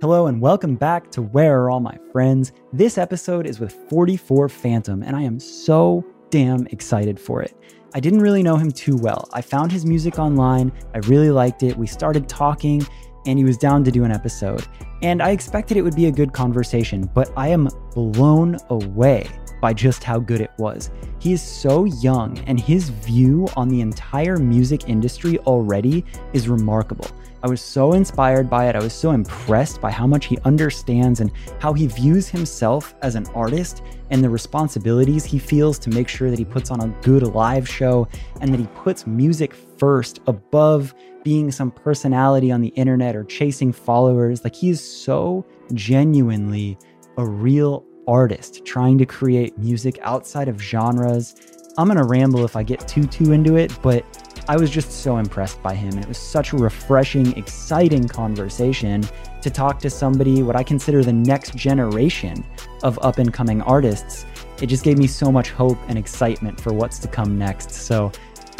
Hello and welcome back to Where Are All My Friends? This episode is with 44 Phantom, and I am so damn excited for it. I didn't really know him too well. I found his music online, I really liked it. We started talking, and he was down to do an episode. And I expected it would be a good conversation, but I am blown away by just how good it was. He is so young, and his view on the entire music industry already is remarkable. I was so inspired by it. I was so impressed by how much he understands and how he views himself as an artist and the responsibilities he feels to make sure that he puts on a good live show and that he puts music first above being some personality on the internet or chasing followers. Like he is so genuinely a real artist trying to create music outside of genres. I'm going to ramble if I get too too into it, but I was just so impressed by him and it was such a refreshing, exciting conversation to talk to somebody what I consider the next generation of up and coming artists. It just gave me so much hope and excitement for what's to come next. So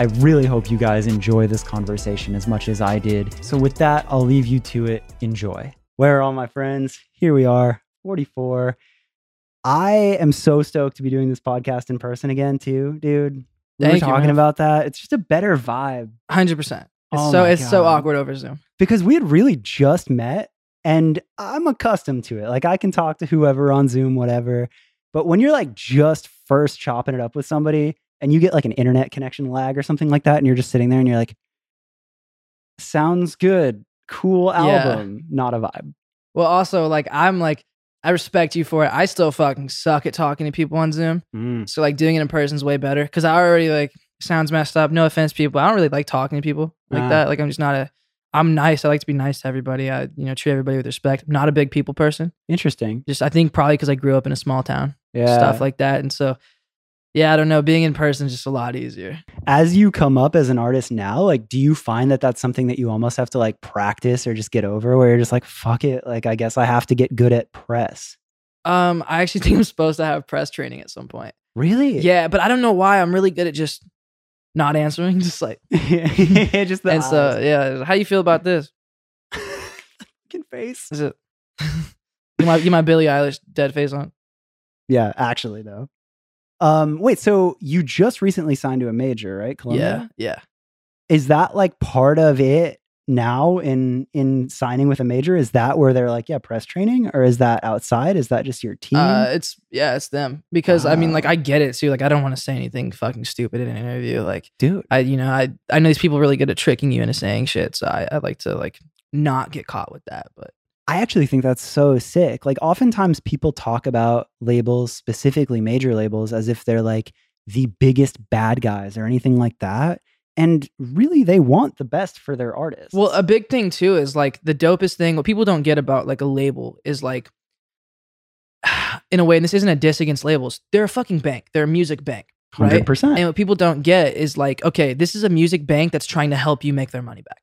I really hope you guys enjoy this conversation as much as I did. So with that, I'll leave you to it. Enjoy. Where are all my friends? Here we are, 44. I am so stoked to be doing this podcast in person again, too, dude. We were Thank you, talking man. about that. It's just a better vibe Hundred percent. It's Oh so my it's so awkward over Zoom. because we had really just met and I'm accustomed to it. Like I can talk to whoever on Zoom, whatever. But when you're like just first chopping it up with somebody and you get like an internet connection lag or something like that, and you're just sitting there and you're like, sounds good, cool Yeah. album, not a vibe. Well, also like I'm like I respect you for it. I still fucking suck at talking to people on Zoom. So like doing it in person is way better because I already like sounds messed up. No offense, people. I don't really like talking to people like Ah. that. Like I'm just not a. I'm nice. I like to be nice to everybody. I you know treat everybody with respect. I'm not a big people person. Interesting. Just I think probably because I grew up in a small town, Yeah. stuff like that, and so yeah, I don't know. Being in person is just a lot easier. As you come up as an artist now, like, do you find that that's something that you almost have to like practice or just get over where you're just like, fuck it. Like, I guess I have to get good at press. Um, I actually think I'm supposed to have press training at some point. Really? Yeah, but I don't know why. I'm really good at just not answering. Just like, yeah, just the and so yeah. How you feel about this? Fucking face. Is it? you my you my Billie Eilish dead face on? Yeah, actually though. Um, wait, so you just recently signed to a major, right? Yeah, Columbia? yeah. Is that like part of it now in in signing with a major? Is that where they're like, yeah, press training, or is that outside? Is that just your team? Uh, it's yeah, it's them because I mean, like, I get it too. Like, I don't want to say anything fucking stupid in an interview. Like, Dude, I you know, I I know these people are really good at tricking you into saying shit. So I I like to like not get caught with that. But I actually think that's so sick. Like, oftentimes people talk about labels, specifically major labels, as if they're like the biggest bad guys or anything like that. And really, they want the best for their artists. Well, a big thing too is like the dopest thing. What people don't get about like a label is like, in a way, and this isn't a diss against labels. They're a fucking bank. They're a music bank, right? hundred percent. And what people don't get is like, okay, this is a music bank that's trying to help you make their money back.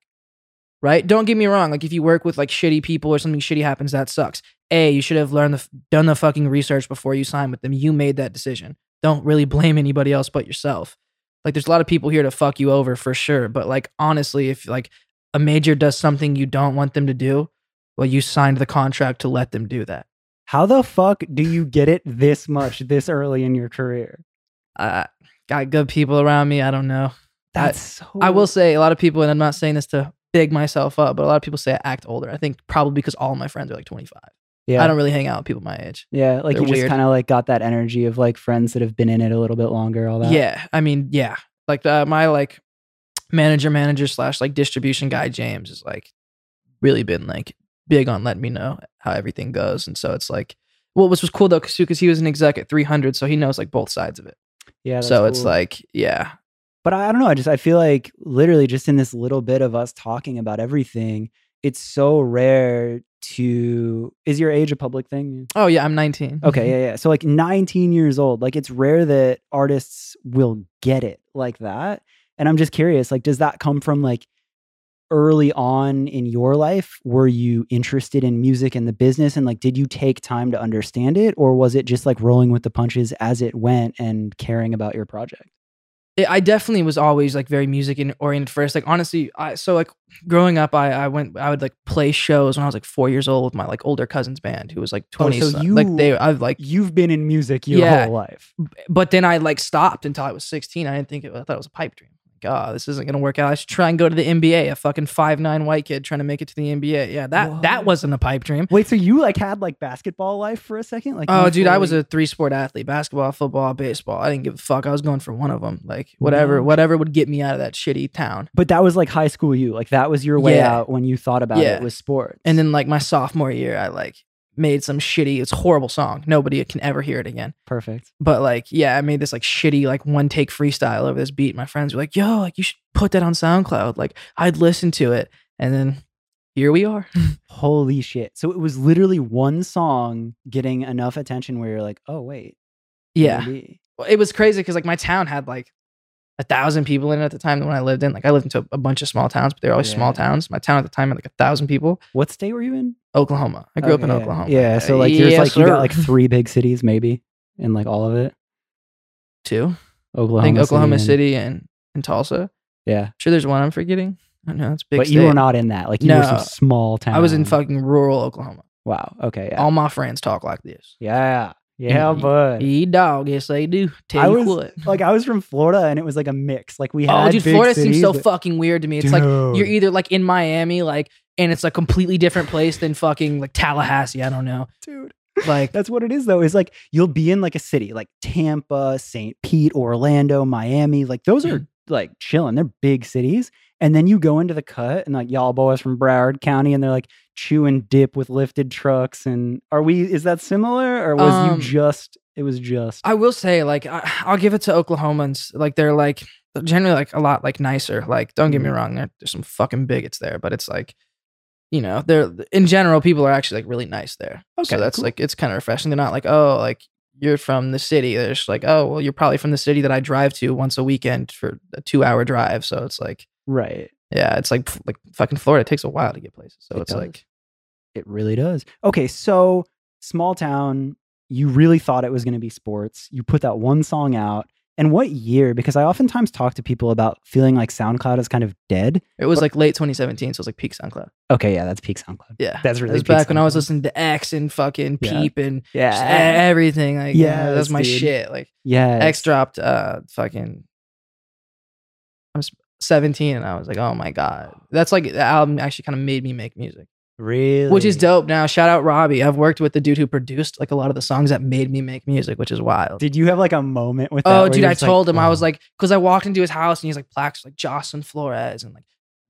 Right? Don't get me wrong. Like if you work with like shitty people or something shitty happens, that sucks. A, you should have learned the done the fucking research before you sign with them. You made that decision. Don't really blame anybody else but yourself. Like there's a lot of people here to fuck you over for sure. But like honestly, if like a major does something you don't want them to do, well, you signed the contract to let them do that. How the fuck do you get it this much this early in your career? I got good people around me. I don't know. That's so. I will say a lot of people, and I'm not saying this to big myself up, but a lot of people say I act older. I think probably because all my friends are like 25. Yeah, I don't really hang out with people my age. Yeah, like they're you just kind of like got that energy of like friends that have been in it a little bit longer. All that. Yeah, I mean, yeah, like uh, my like manager, manager slash like distribution guy James is like really been like big on letting me know how everything goes, and so it's like, well, which was cool though, because he was an exec at 300, so he knows like both sides of it. yeah. that's so it's like, yeah, but I, I don't know. I just I feel like literally just in this little bit of us talking about everything, it's so rare to. Is your age a public thing? oh yeah, I'm 19. Okay, mm-hmm. yeah, yeah. So like 19 years old, like it's rare that artists will get it like that. And I'm just curious, like, does that come from like early on in your life? Were you interested in music and the business? And like, did you take time to understand it? Or was it just like rolling with the punches as it went and caring about your project? It- I definitely was always like very music oriented first. Like honestly, I so like growing up, I I went I would like play shows when I was like four years old with my like older cousin's band who was like Oh, twenty. so you- like they I've like, You've been in music your Yeah. whole life. but then I like stopped until I was sixteen. I didn't think it. I thought it was a pipe dream. God, this isn't gonna work out. I should try and go to the NBA. A fucking five nine white kid trying to make it to the NBA. Yeah, that Whoa. that wasn't a pipe dream. Wait, so you like had like basketball life for a second? Like, Oh, dude, I was a three sport athlete: basketball, football, baseball. I didn't give a fuck. I was going for one of them. Like whatever, No. whatever would get me out of that shitty town. But that was like high school you. Like that was your way Yeah. out when you thought about Yeah. it was sports. And then like my sophomore year, I like made some shitty. It's horrible song. Nobody can ever hear it again. perfect. But like, yeah, I made this like shitty like one take freestyle over this beat. My friends were like, "Yo, like you should put that on SoundCloud." Like I'd listen to it, and then here we are. Holy shit. So it was literally one song getting enough attention where you're like, oh wait. yeah, maybe. It was crazy because like my town had like a thousand people in it at the time when I lived in. Like I lived into a bunch of small towns, but they're always small towns. My town at the time had like a thousand people. What state were you in? Oklahoma. I grew up in Okay, Oklahoma. Yeah. So like there's Yes, like you sir. got like three big cities maybe in like all of it. two. Oklahoma. I think Oklahoma and- City and, and Tulsa. Yeah. sure, there's one I'm forgetting. I know it's big. but you were not in that. Like you were some small town. I was in fucking rural Oklahoma. Wow. Okay. Yeah. All my friends talk like this. yeah. Yeah, bud. E dog, yes they do. Tell I was what. like I was from Florida and it was like a mix. Like we oh, had Oh, dude, Florida cities, seems so but- fucking weird to me. It's like you're either like in Miami, like, and it's a completely different place than fucking like Tallahassee. I don't know. dude. Like, That's what it is though. Is like you'll be in like a city like Tampa, St. Pete, Orlando, Miami. Like those are like chilling. They're big cities. And then you go into the cut and like y'all boys from Broward County and they're like chewing dip with lifted trucks. And are we is that similar? Or was Um, you just it was just I will say, like, I, I'll give it to Oklahomans. Like, they're like generally like a lot like nicer. Like, don't get me Mhm. wrong, there, there's some fucking bigots there, but it's like, you know, they're in general people are actually like really nice there. Okay, so that's cool. like it's kind of refreshing. They're not like, oh, like you're from the city. They're just like, oh, well, you're probably from the city that I drive to once a weekend for a two hour drive. So it's like, right. yeah, it's like like fucking Florida. It takes a while to get places. So It it's does. like, It really does. Okay, so small town, you really thought it was going to be sports. You put that one song out. And what year? Because I oftentimes talk to people about feeling like SoundCloud is kind of dead. it was like late 2017. So it was like peak SoundCloud. Okay, yeah, that's peak SoundCloud. Yeah. That's It really was peak back when I was listening to X and fucking Yeah. Peep and Yeah. everything. Like, yeah, that's Yes, my dude. shit. Like, Yeah. X dropped uh fucking I'm 17 and I was like, oh my God. That's like the album actually kind of made me make music. Really? Which is dope now. Shout out Robbie. I've worked with the dude who produced like a lot of the songs that made me make music, which is wild. Did you have like a moment with? Oh, dude, I just like, told him I was like, because I walked into his house and he's like plaques like Jocelyn Flores and like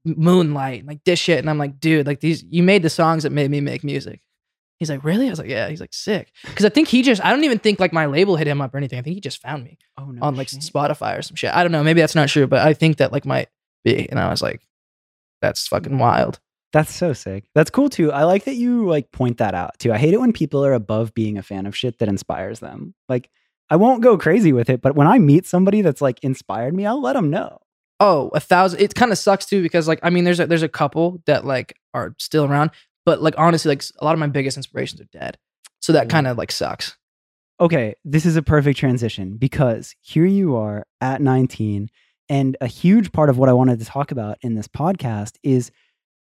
Moonlight and like this shit, and I'm like, dude, like these, you made the songs that made me make music. He's like, really? I was like, yeah. He's like, sick. Because I think he just, I don't even think like my label hit him up or anything. I think he just found me oh, no on like shit. Spotify or some shit. I don't know. Maybe that's not true, but I think that like might be. And I was like, that's fucking wild. That's so sick. That's cool too. I like that you like point that out too. I hate it when people are above being a fan of shit that inspires them. Like, I won't go crazy with it, but when I meet somebody that's like inspired me, I'll let them know. Oh, a thousand. It kind of sucks too because like I mean, there's a, there's a couple that like are still around, but like honestly, like a lot of my biggest inspirations are dead. So that kind of like sucks. Okay, this is a perfect transition because here you are at 19. And a huge part of what I wanted to talk about in this podcast is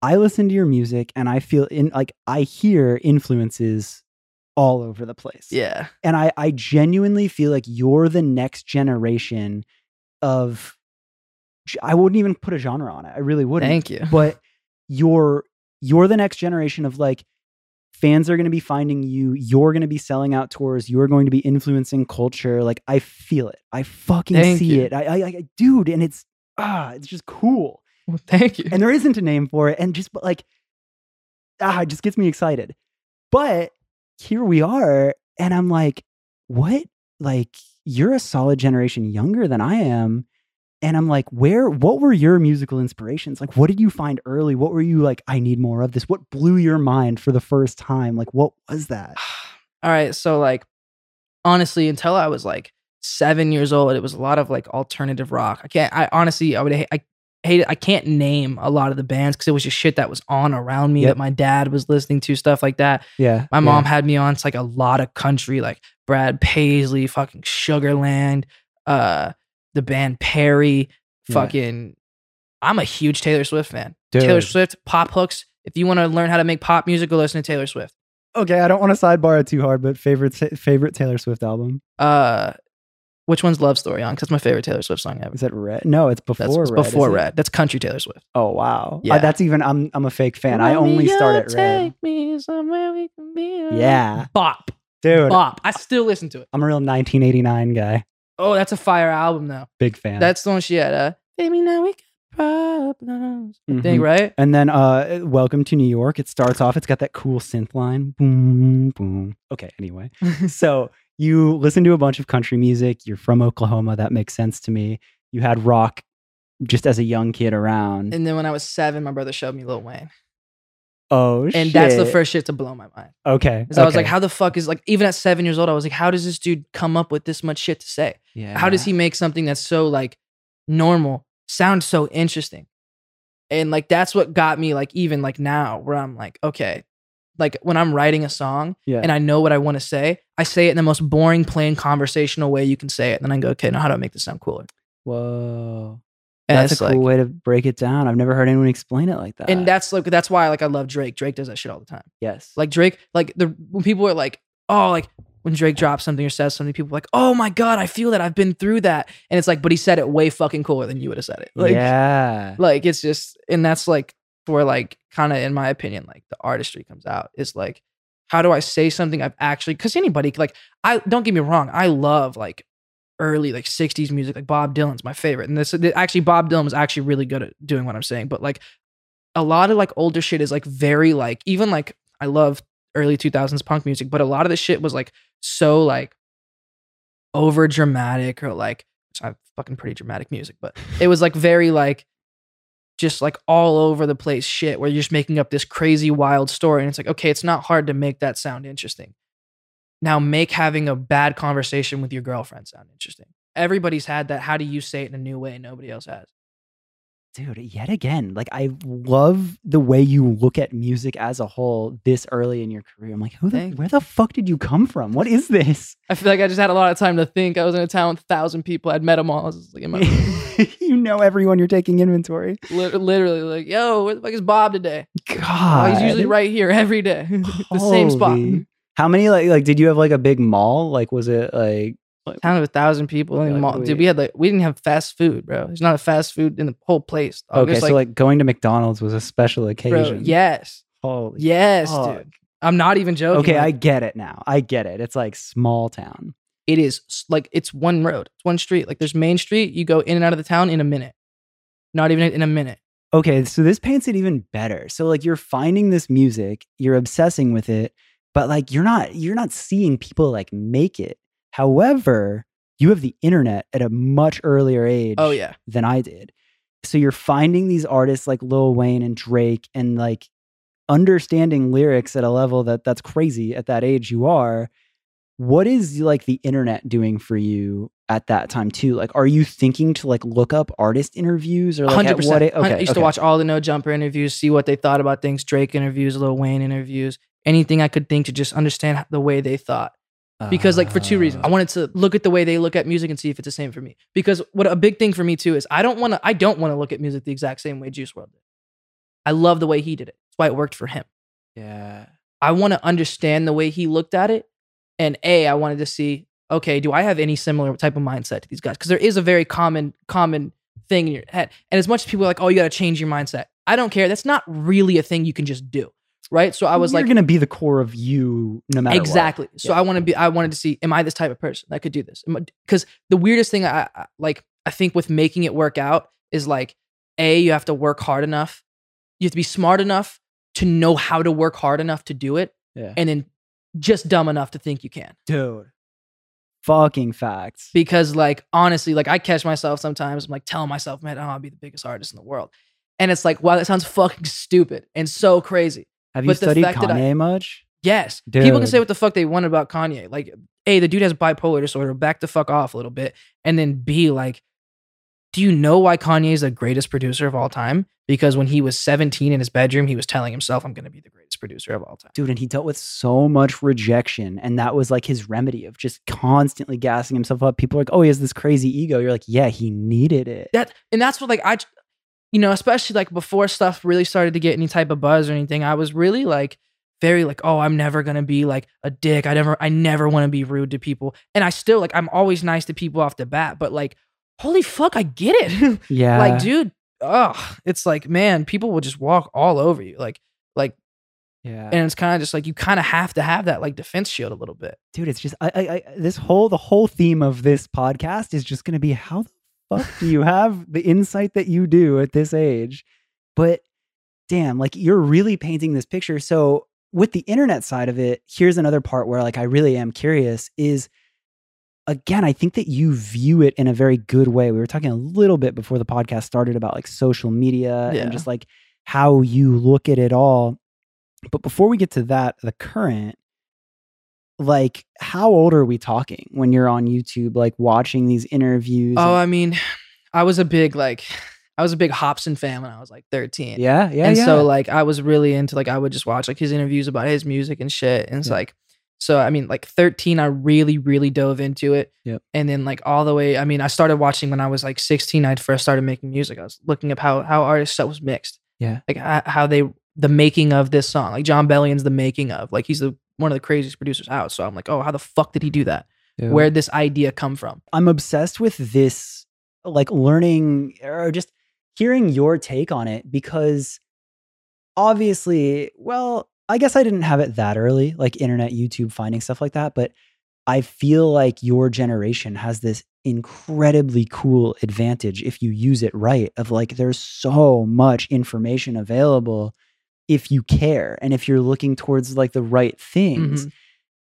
I listen to your music and I feel in like I hear influences all over the place. Yeah. And I, I genuinely feel like you're the next generation of I wouldn't even put a genre on it. I really wouldn't Thank you. but you're you're the next generation of like fans are going to be finding you you're going to be selling out tours you're going to be influencing culture like i feel it i fucking Thank see you. it I, I i dude and it's ah it's just cool Well, thank you. and there isn't a name for it and just but like ah it just gets me excited but here we are and i'm like what like you're a solid generation younger than i am and i'm like where what were your musical inspirations like what did you find early what were you like i need more of this what blew your mind for the first time like what was that All right. So like, honestly, until I was like seven years old, it was a lot of like alternative rock. I can't. I honestly, I would. I hate. I can't name a lot of the bands because it was just shit that was on around me Yep. that my dad was listening to stuff like that. yeah My mom had me on to like a lot of country, like Brad Paisley, fucking Sugarland, uh, the band Perry, Yeah. fucking. I'm a huge Taylor Swift fan. Dude. Taylor Swift, pop hooks. If you want to learn how to make pop music, go listen to Taylor Swift. Okay, I don't want to sidebar it too hard, but favorite favorite Taylor Swift album Uh, which one's Love Story on? Because that's my favorite Taylor Swift song ever. is that Red? No, it's before That's it's Red. before? Red. That's country Taylor Swift. Oh wow, Yeah. Uh, that's even. I'm I'm a fake fan. I only start at Red. Take me somewhere we can be. Yeah, Bop. dude. Bop. I still listen to it. I'm a real 1989 guy. Oh, that's a fire album though. Big fan. That's the one she had. Uh, Baby, now we got problems. I Mhm. think, right? And then uh Welcome to New York. It starts off, it's got that cool synth line. Boom, boom. Okay, anyway. so you listen to a bunch of country music. You're from Oklahoma. That makes sense to me. You had rock just as a young kid around. and then when I was seven, my brother showed me Lil Wayne. oh shit. And that's the first shit to blow my mind. Okay. Because I was like, how the fuck is like even at seven years old, I was like, how does this dude come up with this much shit to say? yeah. How does he make something that's so like normal sound so interesting? And like that's what got me like even like now where I'm like, okay, like when I'm writing a song Yeah. and I know what I want to say, I say it in the most boring, plain conversational way you can say it. And then I go, okay, now how do I make this sound cooler? Whoa. And That's a cool like, way to break it down. I've never heard anyone explain it like that. and that's like that's why like I love Drake. Drake does that shit all the time. yes. Like Drake, like the when people are like, oh, like when Drake drops something or says something, people are like, oh my god, I feel that I've been through that, and it's like, but he said it way fucking cooler than you would have said it. Like, yeah. like it's just, and that's like where like kind of in my opinion, like the artistry comes out. Is like, how do I say something I've actually? Because anybody like, I don't get me wrong, I love like early like 60s music like bob dylan's my favorite and this actually bob dylan was actually really good at doing what i'm saying but like a lot of like older shit is like very like even like i love early 2000s punk music but a lot of the shit was like so like over dramatic or like which i fucking pretty dramatic music but it was like very like just like all over the place shit where you're just making up this crazy wild story and it's like okay it's not hard to make that sound interesting. Now make having a bad conversation with your girlfriend sound interesting. Everybody's had that how do you say it in a new way nobody else has Dude, yet again, like I love the way you look at music as a whole this early in your career. I'm like, who the, where the fuck did you come from? What is this? i feel like i just had a lot of time to think i was in a town with a thousand people i'd met them all I was just like in my you know everyone you're taking inventory. Lit- literally like yo where the fuck is bob today God. oh, he's usually right here every day the same spot How many like like did you have like a big mall? Like was it like town of a thousand people. Like, mall- dude, we had like we didn't have fast food, bro. There's not a fast food in the whole place. dog. okay, There's, so like going to McDonald's was a special bro, occasion. yes, Holy yes, fuck. dude. I'm not even joking. Okay, I get it now. I get it. It's like small town. it is like it's one road, it's one street. Like there's Main Street. You go in and out of the town in a minute. Not even in a minute. Okay, so this paints it even better. So like you're finding this music, you're obsessing with it, but like you're not you're not seeing people like make it. However, you have the internet at a much earlier oh, age Oh yeah, than I did. So you're finding these artists like Lil Wayne and Drake and like understanding lyrics at a level that that's crazy at that age you are. What is like the internet doing for you at that time too? Like, are you thinking to like look up artist interviews or like hundred at what? percent. it- okay, I used okay. to watch all the No Jumper interviews, see what they thought about things. Drake interviews, Lil Wayne interviews, anything I could think to just understand the way they thought. Because like for two reasons. I wanted to look at the way they look at music and see if it's the same for me. Because what a big thing for me too is i don't want to i don't want to look at music the exact same way Juice WRLD did. I love the way he did it. That's why it worked for him. Yeah. i want to understand the way he looked at it and a i wanted to see okay do i have any similar type of mindset to these guys? Because there is a very common common thing in your head. And as much as people are like oh you got to change your mindset i don't care. That's not really a thing you can just do right so i was like You're gonna be the core of you no matter what. exactly so Yeah. i want to be i wanted to see am i this type of person that could do this because the weirdest thing I, I like i think with making it work out is like a you have to work hard enough you have to be smart enough to know how to work hard enough to do it Yeah. and then just dumb enough to think you can Dude. Fucking facts. because like honestly like i catch myself sometimes i'm like telling myself man oh, i'll be the biggest artist in the world and it's like wow that sounds fucking stupid and so crazy Have you but studied that I- Kanye much? Yes. People can say what the fuck they want about Kanye. Like, A, the dude has bipolar disorder. Back the fuck off a little bit. And then B, like, do you know why Kanye is the greatest producer of all time? Because when he was 17 in his bedroom, he was telling himself, I'm going to be the greatest producer of all time. dude and he dealt with so much rejection and that was like his remedy of just constantly gassing himself up people are like oh he has this crazy ego you're like yeah he needed it That and that's what like I, you know, especially like before stuff really started to get any type of buzz or anything. I was really like very like, oh, I'm never gonna be like a dick. I never, I never want to be rude to people, and I still like I'm always nice to people off the bat, but like, holy fuck, I get it. yeah like, dude, ugh, it's like, man, people will just walk all over you, like, like, yeah and it's kind of just like you kind of have to have that like defense shield a little bit. dude it's just I, I i this whole the whole theme of this podcast is just gonna be how the fuck do you have the insight that you do at this age? But damn like you're really painting this picture. So with the internet side of it here's another part where like i really am curious is again i think that you view it in a very good way. We were talking a little bit before the podcast started about like social media Yeah. and just like how you look at it all. But before we get to that the current like how old are we talking when you're on youtube like watching these interviews Oh, and- I mean, I was a big like, I was a big Hopsin fan when I was like 13. yeah yeah and yeah so like I was really into like I would just watch like his interviews about his music and shit. And it's Yeah. like so I mean like 13 I really really dove into it. Yep. And then like all the way I mean I started watching when I was like 16 I first started making music. I was looking up how how artists stuff was mixed. Yeah. Like how, how they the making of this song. Like Jon Bellion's the making of. Like he's the one of the craziest producers out. So I'm like, "Oh, how the fuck did he do that? Yeah. Where'd this idea come from?" i'm obsessed with this like learning or just hearing your take on it because obviously well i guess i didn't have it that early like internet youtube finding stuff like that but i feel like your generation has this incredibly cool advantage if you use it right of like there's so much information available if you care and if you're looking towards like the right things Mhm.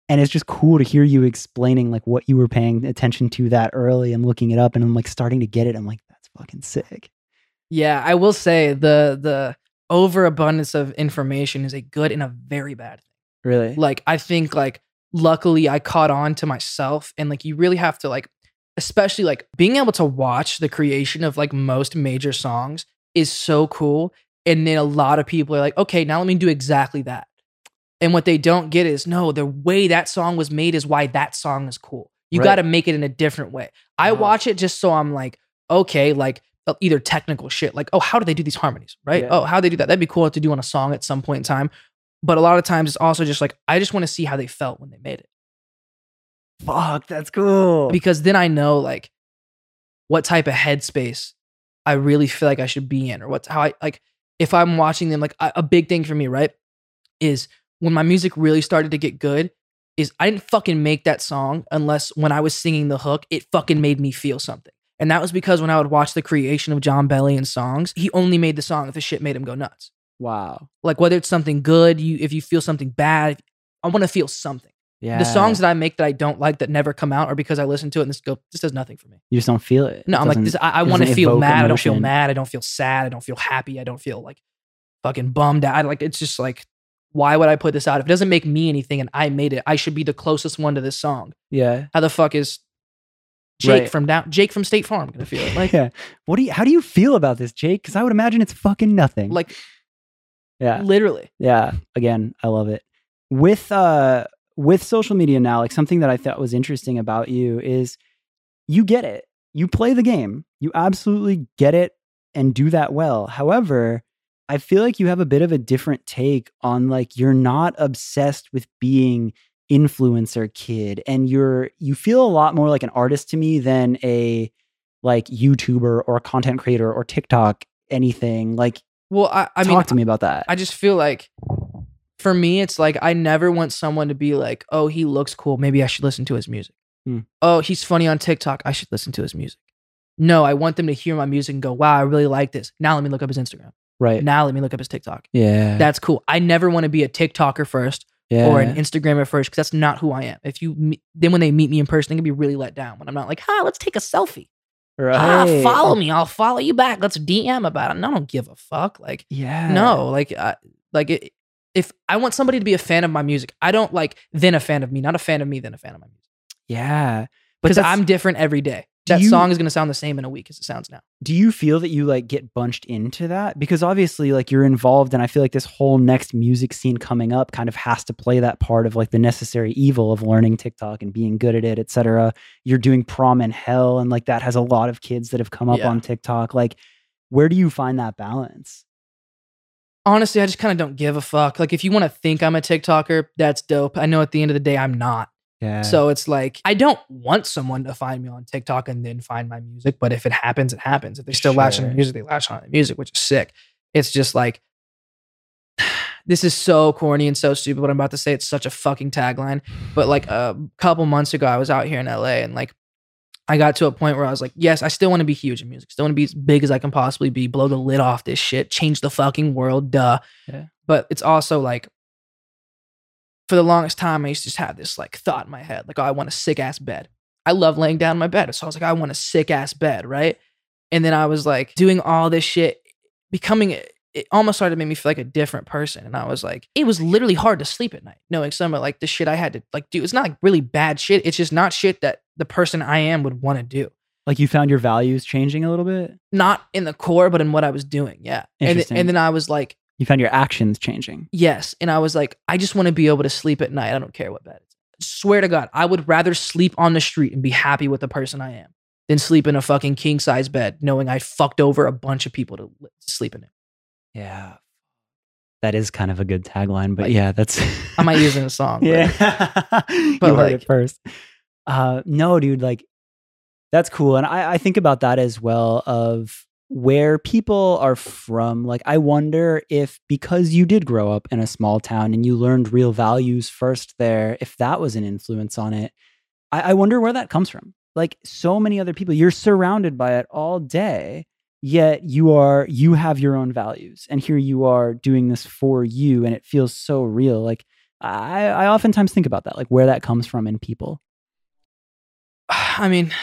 and it's just cool to hear you explaining like what you were paying attention to that early and looking it up and I'm like starting to get it. I'm like, that's fucking sick. Yeah, I will say the the overabundance of information is a good and a very bad thing. Really? Like I think like luckily I caught on to myself and like you really have to like especially like being able to watch the creation of like most major songs is so cool and then a lot of people are like okay, now let me do exactly that. And what they don't get is no, the way that song was made is why that song is cool. You Right. got to make it in a different way. I watch it just so I'm like okay, like uh, either technical shit, like, oh, how do they do these harmonies, right? Yeah. Oh, how do they do that? That'd be cool to do on a song at some point in time. But a lot of times it's also just like, I just want to see how they felt when they made it. Fuck, that's cool. Because then I know like what type of headspace I really feel like I should be in, or what's how I like if I'm watching them, like a, a big thing for me, right? Is when my music really started to get good, is I didn't fucking make that song unless when I was singing the hook, it fucking made me feel something. And that was because when I would watch the creation of Jon Bellion's songs, he only made the song if the shit made him go nuts. wow. Like whether it's something good, you if you feel something bad, I want to feel something. Yeah. The songs that I make that I don't like that never come out are because I listen to it and this go this does nothing for me. you just don't feel it. No, It I'm like this. I, I want to feel mad. I don't feel mad. I don't feel sad. I don't feel happy. I don't feel like fucking bummed out. I, like it's just like, why would I put this out if it doesn't make me anything and I made it? I should be the closest one to this song. Yeah. How the fuck is Jake Right. from down Jake from State Farm gonna feel it? Like yeah. What do you how do you feel about this, Jake? Because I would imagine it's fucking nothing. like yeah. literally. Yeah. Again, I love it. With uh with social media now, like something that I thought was interesting about you is you get it. You play the game. You absolutely get it and do that well. However, I feel like you have a bit of a different take on like you're not obsessed with being influencer kid and you're you feel a lot more like an artist to me than a like YouTuber or content creator or TikTok anything. Like Well, I, I talk mean, to me about that. I just feel like for me, it's like I never want someone to be like, oh, he looks cool. Maybe I should listen to his music. Hmm. Oh, he's funny on TikTok. I should listen to his music. No, I want them to hear my music and go, wow, I really like this. Now let me look up his Instagram. right. Now let me look up his TikTok. yeah. That's cool. I never want to be a TikToker first yeah. or an Instagrammer first because that's not who I am. If you then when they meet me in person, they can be really let down when I'm not like, hi, let's take a selfie. Ah, follow me. I'll follow you back. Let's DM about it. No, I don't give a fuck. Like, Yeah. no, like, I, like it, if I want somebody to be a fan of my music, I don't like then a fan of me, not a fan of me, then a fan of my music. Yeah. Because I'm different every day. That you- song is going to sound the same in a week as it sounds now. do you feel that you like get bunched into that because obviously like you're involved and i feel like this whole next music scene coming up kind of has to play that part of like the necessary evil of learning tiktok and being good at it etc you're doing prom in hell and like that has a lot of kids that have come up Yeah. on tiktok like where do you find that balance Honestly, I just kind of don't give a fuck. Like, if you want to think I'm a TikToker, that's dope. I know at the end of the day, I'm not. yeah So it's like, I don't want someone to find me on TikTok and then find my music. But if it happens, it happens. If they still latch on the music, they latch on the music, which is sick. It's just like, this is so corny and so stupid what I'm about to say. It's such a fucking tagline. But like a couple months ago, I was out here in LA and like, I got to a point where I was like, yes, I still want to be huge in music. Still want to be as big as I can possibly be, blow the lid off this shit, change the fucking world, duh. Yeah. But it's also like, for the longest time, I used to just have this like thought in my head, like, oh, I want a sick ass bed. I love laying down in my bed. So I was like, I want a sick ass bed, right? And then I was like doing all this shit, becoming it almost started to make me feel like a different person. And I was like, it was literally hard to sleep at night, knowing some of like the shit I had to like do. It's not like really bad shit. It's just not shit that the person I am would want to do. like you found your values changing a little bit Not in the core, but in what I was doing. Yeah. And, th- and then I was like, you found your actions changing Yes. And I was like, I just want to be able to sleep at night. I don't care what bed it's. Swear to God, I would rather sleep on the street and be happy with the person I am than sleep in a fucking king size bed knowing I fucked over a bunch of people to, sleep in it. yeah that is kind of a good tagline but Like, yeah that's I might use it in a song. but- Yeah. But, heard it like- first. Uh no, dude, like that's cool. And I, I think about that as well of where people are from. Like I wonder if because you did grow up in a small town and you learned real values first there, if that was an influence on it. I, I wonder where that comes from. Like so many other people, you're surrounded by it all day yet you are you have your own values and here you are doing this for you and it feels so real like i i oftentimes think about that like where that comes from in people I mean,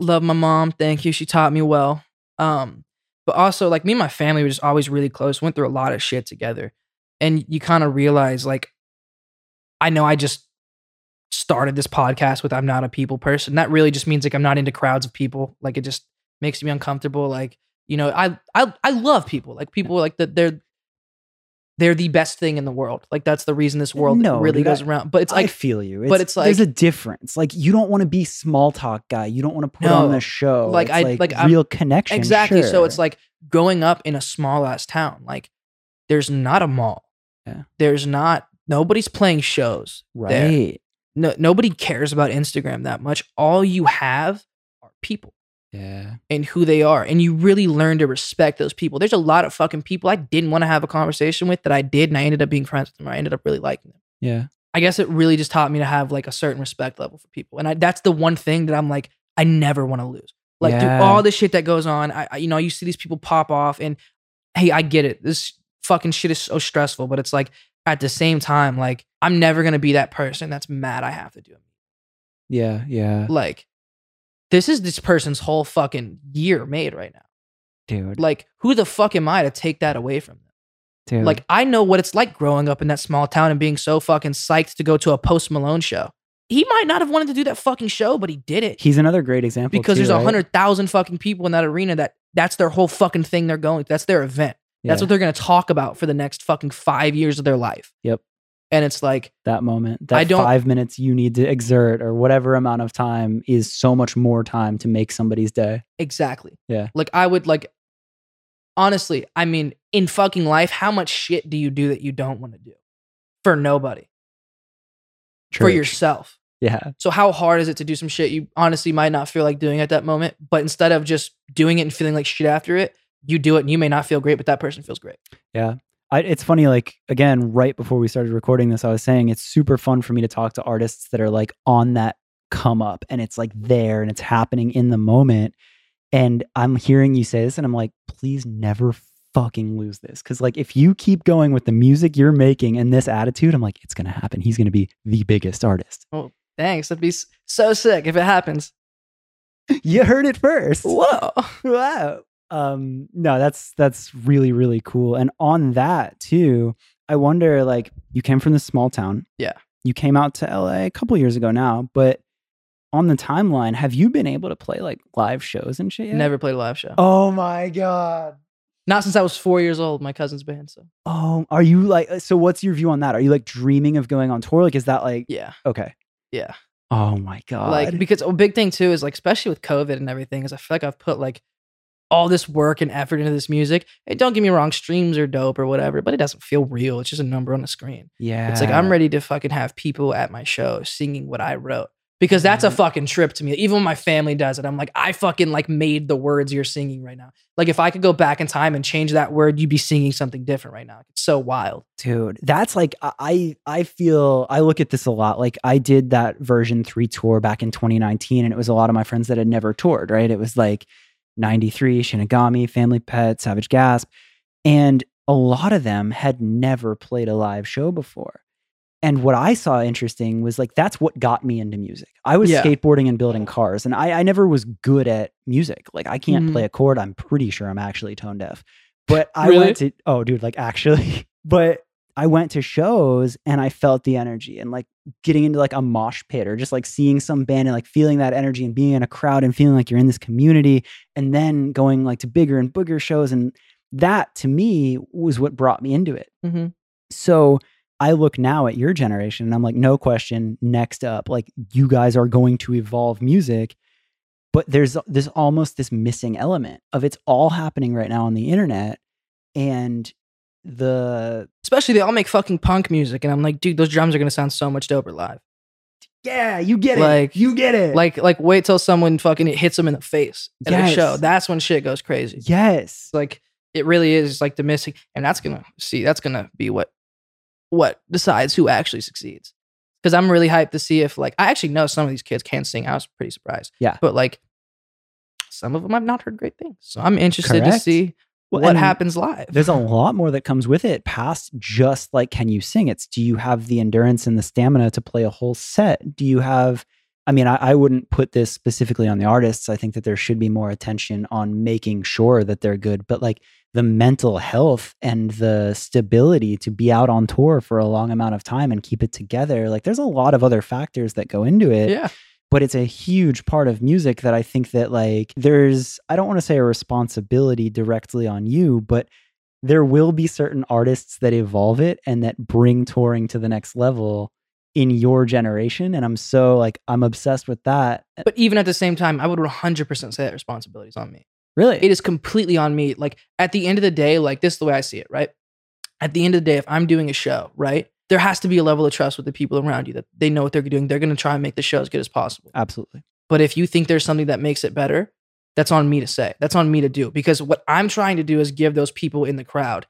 love my mom. Thank you. She taught me well. Um, but also like me and my family were just always really close. Went through a lot of shit together, and you kind of realize like, I know I just started this podcast with I'm not a people person. That really just means like I'm not into crowds of people. Like it just makes me uncomfortable. Like you know, I I I love people. Like people like that. They're they're the best thing in the world. Like that's the reason this world No, really goes I- around. But it's like i feel you but it's like there's a difference like you don't want to be small talk guy you don't want to put on a show Like, It's I- like, I'm- real connection Exactly. So it's like growing up in a small ass town. Like there's not a mall. Yeah. There's not nobody's playing shows. there. right No nobody cares about Instagram that much. All you have are people yeah and who they are. And you really learn to respect those people. There's a lot of fucking people I didn't want to have a conversation with that I did and I ended up being friends with them. Or I ended up really liking them. yeah I guess it really just taught me to have like a certain respect level for people. And I, that's the one thing that I'm like, I never want to lose. Like, Yeah. all the shit that goes on, I, I, you know, you see these people pop off and hey, I get it. This fucking shit is so stressful, but it's like at the same time, like, I'm never going to be that person that's mad I have to do it. yeah yeah Like, this is this person's whole fucking year made right now. dude Like, who the fuck am I to take that away from them? dude Like, I know what it's like growing up in that small town and being so fucking psyched to go to a Post Malone show. He might not have wanted to do that fucking show, but he did it he's another great example because too, there's a right? hundred thousand fucking people in that arena that that's their whole fucking thing they're going. That's their event. That's Yeah, what they're gonna talk about for the next fucking five years of their life. Yep. And it's like, that moment that I don't- five minutes you need to exert or whatever amount of time is so much more time to make somebody's day exactly. Yeah. Like I would like honestly, I mean, in fucking life, how much shit do you do that you don't want to do? For nobody. For yourself. yeah So how hard is it to do some shit you honestly might not feel like doing at that moment, but instead of just doing it and feeling like shit after it, you do it and you may not feel great, but that person feels great. I, it's funny like again right before we started recording this i was saying it's super fun for me to talk to artists that are like on that come up and it's like there and it's happening in the moment and i'm hearing you say this and i'm like please never fucking lose this because like if you keep going with the music you're making and this attitude i'm like it's gonna happen he's gonna be the biggest artist Oh, Thanks. That'd be so sick if it happens. you heard it first Whoa. wow um no that's that's really really cool and on that too i wonder like you came from this small town Yeah. you came out to la a couple years ago now but on the timeline, have you been able to play like live shows and shit? Yet? Never played a live show. Oh my god. Not since I was four years old. My cousin's band. So Oh, are you like? So, what's your view on that? Are you like dreaming of going on tour? Like, is that like yeah, okay? yeah. Oh my god. Like because a big thing too is like especially with COVID and everything is I feel like I've put like all this work and effort into this music. Hey, don't get me wrong, streams are dope or whatever, but it doesn't feel real. It's just a number on the screen. yeah, It's like I'm ready to fucking have people at my show singing what I wrote. Because that's a Mhm. fucking trip to me. Even when my family does it, I'm like, I fucking like made the words you're singing right now. Like if I could go back in time and change that word, you'd be singing something different right now. It's so wild. dude that's like i i feel i look at this a lot like i did that version 3 tour back in 2019 and it was a lot of my friends that had never toured right it was like 93 shinigami family pet savage gasp and a lot of them had never played a live show before and what i saw interesting was like that's what got me into music i was Yeah. skateboarding and building cars and i i never was good at music like i can't Mhm. play a chord i'm pretty sure i'm actually tone deaf but i Really? went to oh dude like actually but I went to shows and I felt the energy and like getting into like a mosh pit or just like seeing some band and like feeling that energy and being in a crowd and feeling like you're in this community and then going like to bigger and bigger shows and that to me was what brought me into it. Mm-hmm. So I look now at your generation and I'm like no question next up like you guys are going to evolve music but there's this almost this missing element of it's all happening right now on the internet and the Especially they all make fucking punk music. And I'm like, dude, those drums are gonna sound so much doper live. Yeah, you get it. Like- it. You get it. Like, like wait till someone fucking hits them in the face at a show. That's when shit goes crazy. yes. Like it really is like the missing, and that's gonna see. That's gonna be what what decides who actually succeeds. Because I'm really hyped to see if like I actually know some of these kids can sing. I was pretty surprised. Yeah. but like some of them I've not heard great things. So I'm interested to see Well, what happens live. There's a lot more that comes with it past just like can you sing? It's do you have the endurance and the stamina to play a whole set? Do you have I mean, I, I wouldn't put this specifically on the artists. I think that there should be more attention on making sure that they're good, but like the mental health and the stability to be out on tour for a long amount of time and keep it together. Like there's a lot of other factors that go into it. yeah, but it's a huge part of music that I think that like there's I don't want to say a responsibility directly on you, but there will be certain artists that evolve it and that bring touring to the next level in your generation and I'm so like I'm obsessed with that. Uh, but even at the same time, I would 100 percent say that responsibility is on me. Really? it is completely on me. Like at the end of the day, like this is the way I see it, right? At the end of the day, if I'm doing a show, right, there has to be a level of trust with the people around you that they know what they're doing. They're going to try and make the show as good as possible. Absolutely. But if you think there's something that makes it better, that's on me to say. That's on me to do because what I'm trying to do is give those people in the crowd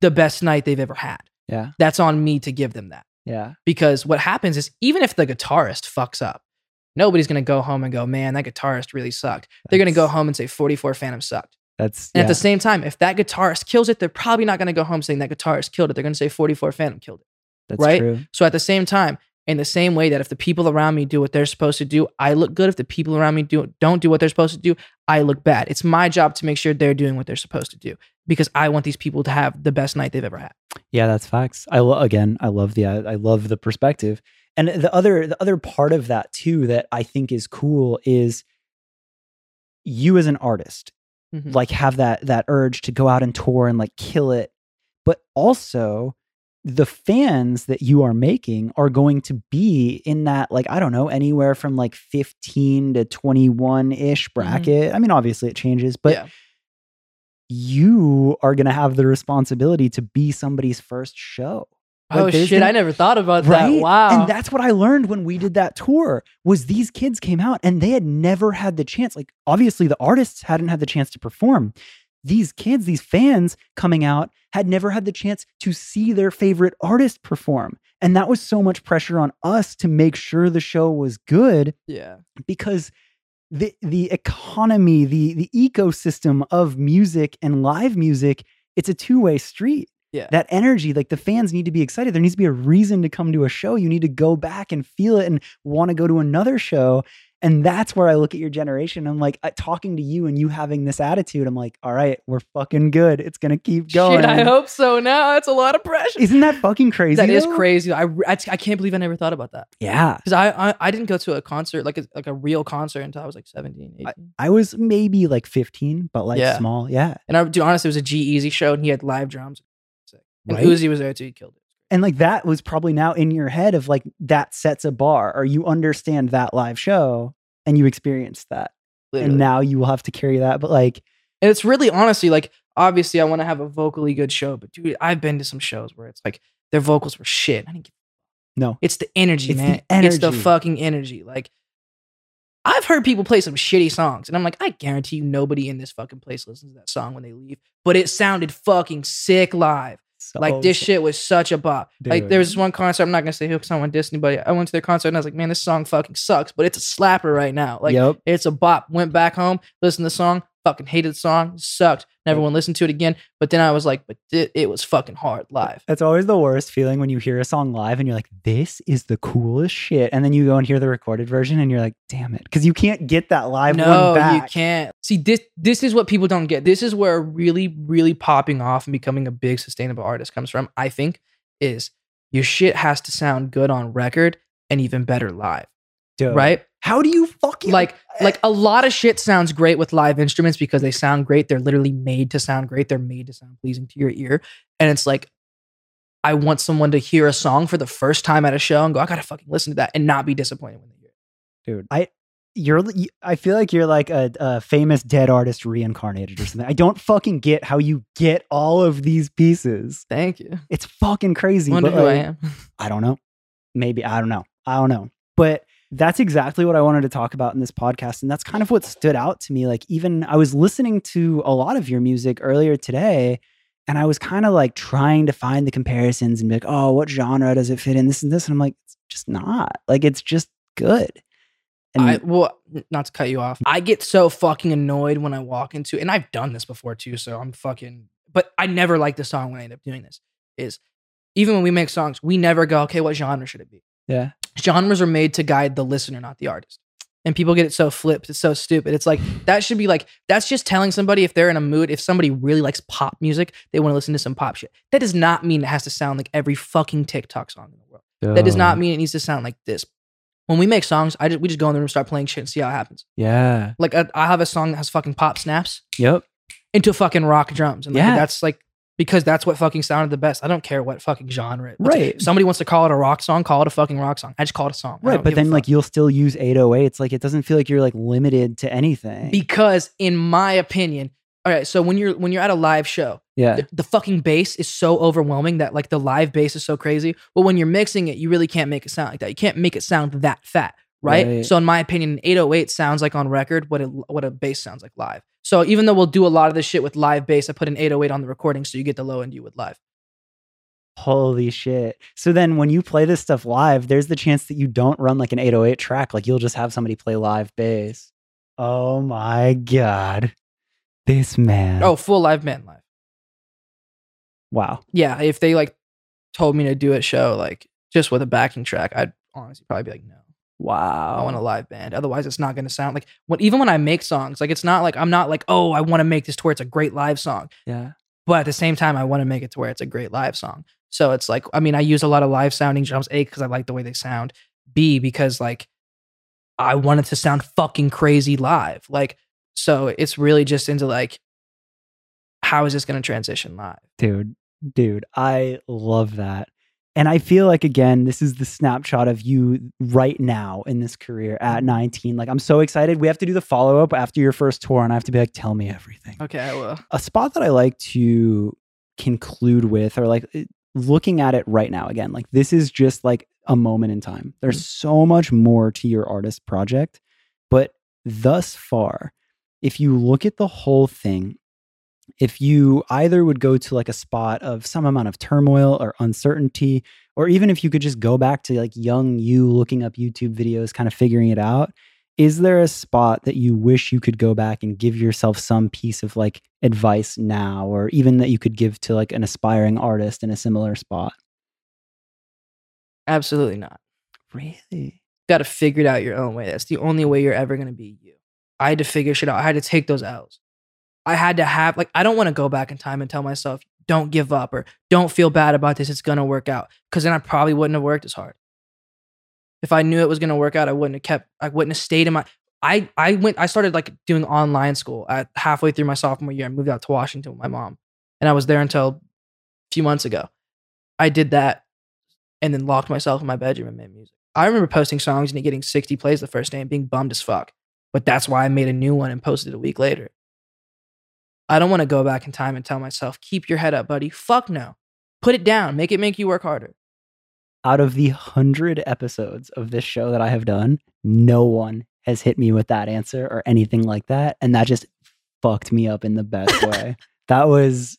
the best night they've ever had. Yeah. That's on me to give them that Yeah. because what happens is even if the guitarist fucks up, nobody's going to go home and go, man, that guitarist really sucked. They're going to go home and say 44 Phantom sucked. That's And yeah, at the same time, if that guitarist kills it, they're probably not going to go home saying that guitarist killed it. They're going to say 44 Phantom killed it. that's right? true. So at the same time, in the same way that if the people around me do what they're supposed to do, I look good. If the people around me do don't do what they're supposed to do, I look bad. It's my job to make sure they're doing what they're supposed to do because I want these people to have the best night they've ever had. Yeah, that's facts. I lo- again, I love the I love the perspective. And the other the other part of that too that I think is cool is you as an artist Mhm. like have that that urge to go out and tour and like kill it. But also the fans that you are making are going to be in that like I don't know anywhere from like 15 to 21 ish bracket. I mean obviously it changes, but yeah. you are going to have the responsibility to be somebody's first show. Oh, like, oh shit! I never thought about right? that. Wow. And that's what I learned when we did that tour was these kids came out and they had never had the chance. Like obviously the artists hadn't had the chance to perform. These kids, these fans coming out had never had the chance to see their favorite artist perform. And that was so much pressure on us to make sure the show was good yeah. because the the economy, the the ecosystem of music and live music, it's a two-way street. Yeah. That energy, like the fans need to be excited. There needs to be a reason to come to a show. You need to go back and feel it and want to go to another show. And that's where I look at your generation. I'm like, talking to you and you having this attitude, I'm like, all right, we're fucking good. It's going to keep going. Shit, I hope so now. That's a lot of pressure. Isn't that fucking crazy? That is though? crazy. I, I, I can't believe I never thought about that. Yeah. Because I, I, I didn't go to a concert, like a, like a real concert until I was like 17, 18. I was maybe like 15, but like Yeah. small. Yeah. and I, dude, honestly, it was a G-Eazy show and he had live drums. And Right. Uzi was there too. He killed it. And like that was probably now in your head of like that sets a bar or you understand that live show and you experienced that. Literally. And now you will have to carry that. But like, And it's really honestly like obviously I want to have a vocally good show, but dude, I've been to some shows where it's like their vocals were shit. I didn't give, no. it's the energy, It's the man. It's the fucking energy. Like I've heard people play some shitty songs, and I'm like, I guarantee you nobody in this fucking place listens to that song when they leave. But it sounded fucking sick live. So Like this shit was such a bop. Like Dude. there was this one concert. I'm not gonna say who because I don't want diss anybody. I went to their concert and I was like, man, this song fucking sucks, but it's a slapper right now. Like yep. it's a bop. Went back home, listened to the song, fucking hated the song, sucked. Never want to listen to it again. But then I was like, but it, it was fucking hard live. That's always the worst feeling when you hear a song live and you're like, this is the coolest shit. And then you go and hear the recorded version and you're like, damn it. Because you can't get that live no, one back. you can't. See, this this is what people don't get. This is where really, really popping off and becoming a big sustainable artist comes from. I think is your shit has to sound good on record and even better live, Dude. right? How do you fucking Like, eh. like a lot of shit sounds great with live instruments because they sound great. They're literally made to sound great. They're made to sound pleasing to your ear. And it's like, I want someone to hear a song for the first time at a show and go, I gotta fucking listen to that and not be disappointed when they hear it. dude. I you're I feel like you're like a, a famous dead artist reincarnated or something. I don't fucking get how you get all of these pieces. Thank you. It's fucking crazy. Wonder but, who I am. I don't know. Maybe I don't know. I don't know. But that's exactly what I wanted to talk about in this podcast. And that's kind of what stood out to me. Like, even I was listening to a lot of your music earlier today, and I was kind of like trying to find the comparisons and be like, oh, what genre does it fit in? This and this. And I'm like, it's just not. Like, it's just good. And I well, not to cut you off. I get so fucking annoyed when I walk into, and I've done this before too. So I'm fucking, but I never like the song when I end up doing this. Is even when we make songs, we never go, okay, what genre should it be? Yeah. Genres are made to guide the listener, not the artist. And people get it so flipped. It's so stupid. It's like that should be like that's just telling somebody if they're in a mood. If somebody really likes pop music, they want to listen to some pop shit. That does not mean it has to sound like every fucking TikTok song in the world. That does not mean it needs to sound like this. When we make songs, I just we just go in the room, start playing shit, and see how it happens. Yeah. Like I, I have a song that has fucking pop snaps Yep. into fucking rock drums, and like, Yeah. that's like because that's what fucking sounded the best. I don't care what fucking genre. Right. If somebody wants to call it a rock song, call it a fucking rock song. I just call it a song. Right. But then, like, you'll still use 808. It's Like, it doesn't feel like you're like limited to anything. because in my opinion, all right. So when you're when you're at a live show, yeah. the, the fucking bass is so overwhelming that like the live bass is so crazy. But when you're mixing it, you really can't make it sound like that. You can't make it sound that fat, right? Right. So in my opinion, 808 sounds like on record what it, what a bass sounds like live. So even though we'll do a lot of this shit with live bass, I put an 808 on the recording so you get the low end you would live. Holy shit. So then when you play this stuff live, there's the chance that you don't run like an 808 track. Like you'll just have somebody play live bass. Oh my God. This man. Oh, full live man live. wow. Yeah, if they like told me to do a show like just with a backing track, I'd honestly probably be like no. Wow. I want a live band. Otherwise, it's not going to sound like when even when I make songs, like it's not like I'm not like, oh, I want to make this to where it's a great live song. yeah. But at the same time, I want to make it to where it's a great live song. So it's like, I mean, I use a lot of live sounding drums, A, because I like the way they sound, B, because like I want it to sound fucking crazy live. Like, so it's really just into like, how is this going to transition live? Dude, dude, I love that. And I feel like, again, this is the snapshot of you right now in this career at mm-hmm. 19. Like, I'm so excited. We have to do the follow up after your first tour, and I have to be like, tell me everything. Okay, I will. a spot that I like to conclude with, or like looking at it right now again, like this is just like a moment in time. There's mm-hmm. so much more to your artist project, but thus far, if you look at the whole thing, if you either would go to like a spot of some amount of turmoil or uncertainty, or even if you could just go back to like young you looking up YouTube videos, kind of figuring it out, is there a spot that you wish you could go back and give yourself some piece of like advice now, or even that you could give to like an aspiring artist in a similar spot? Absolutely not. Really? got to figure it out your own way. That's the only way you're ever going to be you. I had to figure shit out. I had to take those L's. I had to have, like, I don't want to go back in time and tell myself, don't give up or don't feel bad about this. It's to work out. Cause then I probably wouldn't have worked as hard. If I knew it was to work out, I wouldn't have kept, I wouldn't have stayed in my, I, I went, I started like doing online school at halfway through my sophomore year. I moved out to Washington with my mom and I was there until a few months ago. I did that and then locked myself in my bedroom and made music. I remember posting songs and getting 60 plays the first day and being bummed as fuck. But that's why I made a new one and posted it a week later. I don't want to go back in time and tell myself, keep your head up, buddy. Fuck no. Put it down. Make it make you work harder. Out of the hundred episodes of this show that I have done, no one has hit me with that answer or anything like that. And that just fucked me up in the best way. That was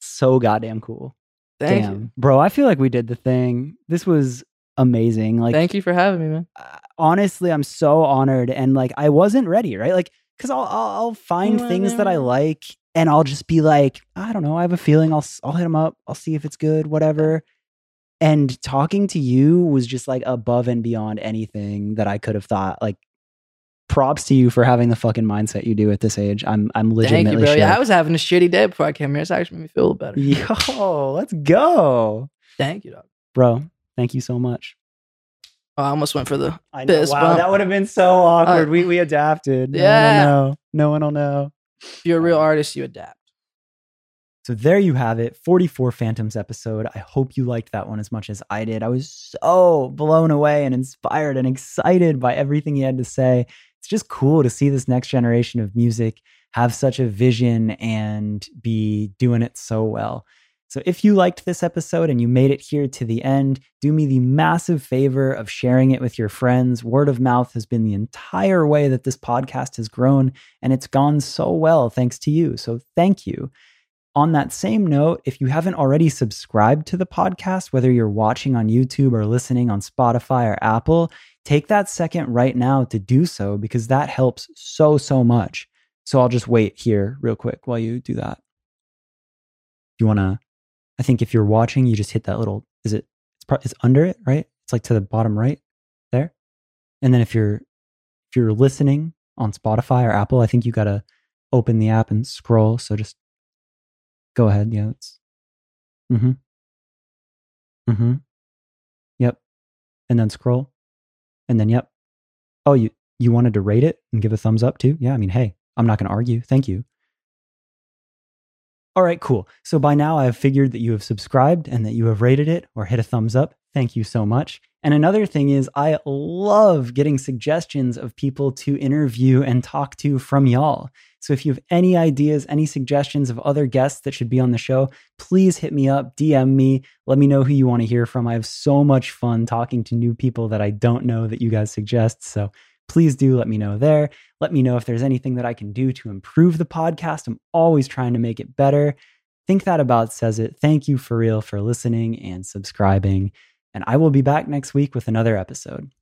so goddamn cool. Thank Damn. you. Bro, I feel like we did the thing. This was amazing. Like Thank you for having me, man. uh, honestly, I'm so honored and like I wasn't ready, right? Like cuz I'll, I'll I'll find You things that I like and I'll just be like, I don't know, I have a feeling I'll I'll hit them up. I'll see if it's good, whatever. And talking to you was just like above and beyond anything that I could have thought. Like props to you for having the fucking mindset you do at this age. I'm I'm legitimately. Thank you, bro. Yeah, I was having a shitty day before I came here. It's actually made me feel better. Yo, let's go. Thank you, dog. Bro, thank you so much. Oh, I almost went for the. I know. Fist Wow, bump. that would have been so awkward. Uh, we we adapted. No yeah. one will know. No one will know. If you're a real artist, you adapt. So there you have it, 44 Phantoms episode. I hope you liked that one as much as I did. I was so blown away and inspired and excited by everything he had to say. It's just cool to see this next generation of music have such a vision and be doing it so well. So if you liked this episode and you made it here to the end, do me the massive favor of sharing it with your friends. Word of mouth has been the entire way that this podcast has grown, and it's gone so well thanks to you. So thank you. On that same note, if you haven't already subscribed to the podcast, whether you're watching on YouTube or listening on Spotify or Apple, take that second right now to do so because that helps so, so much. So I'll just wait here real quick while you do that. You want to, I think if you're watching, you just hit that little, is it, it's, pro- it's under it, right? It's like to the bottom right there. And then if you're, if you're listening on Spotify or Apple, I think you got to open the app and scroll. So just go ahead. Yeah. It's, mm-hmm. Mm-hmm. Yep. And then scroll. And then, yep. Oh, you, you wanted to rate it and give a thumbs up too? Yeah. I mean, hey, I'm not to argue. Thank you. All right, cool. So by now I've figured that you have subscribed and that you have rated it or hit a thumbs up. Thank you so much. And another thing is, I love getting suggestions of people to interview and talk to from y'all. So if you have any ideas, any suggestions of other guests that should be on the show, please hit me up, DM me, let me know who you want to hear from. I have so much fun talking to new people that I don't know that you guys suggest. So please do let me know there. Let me know if there's anything that I can do to improve the podcast. I'm always trying to make it better. Think that about says it. Thank you for real for listening and subscribing. And I will be back next week with another episode.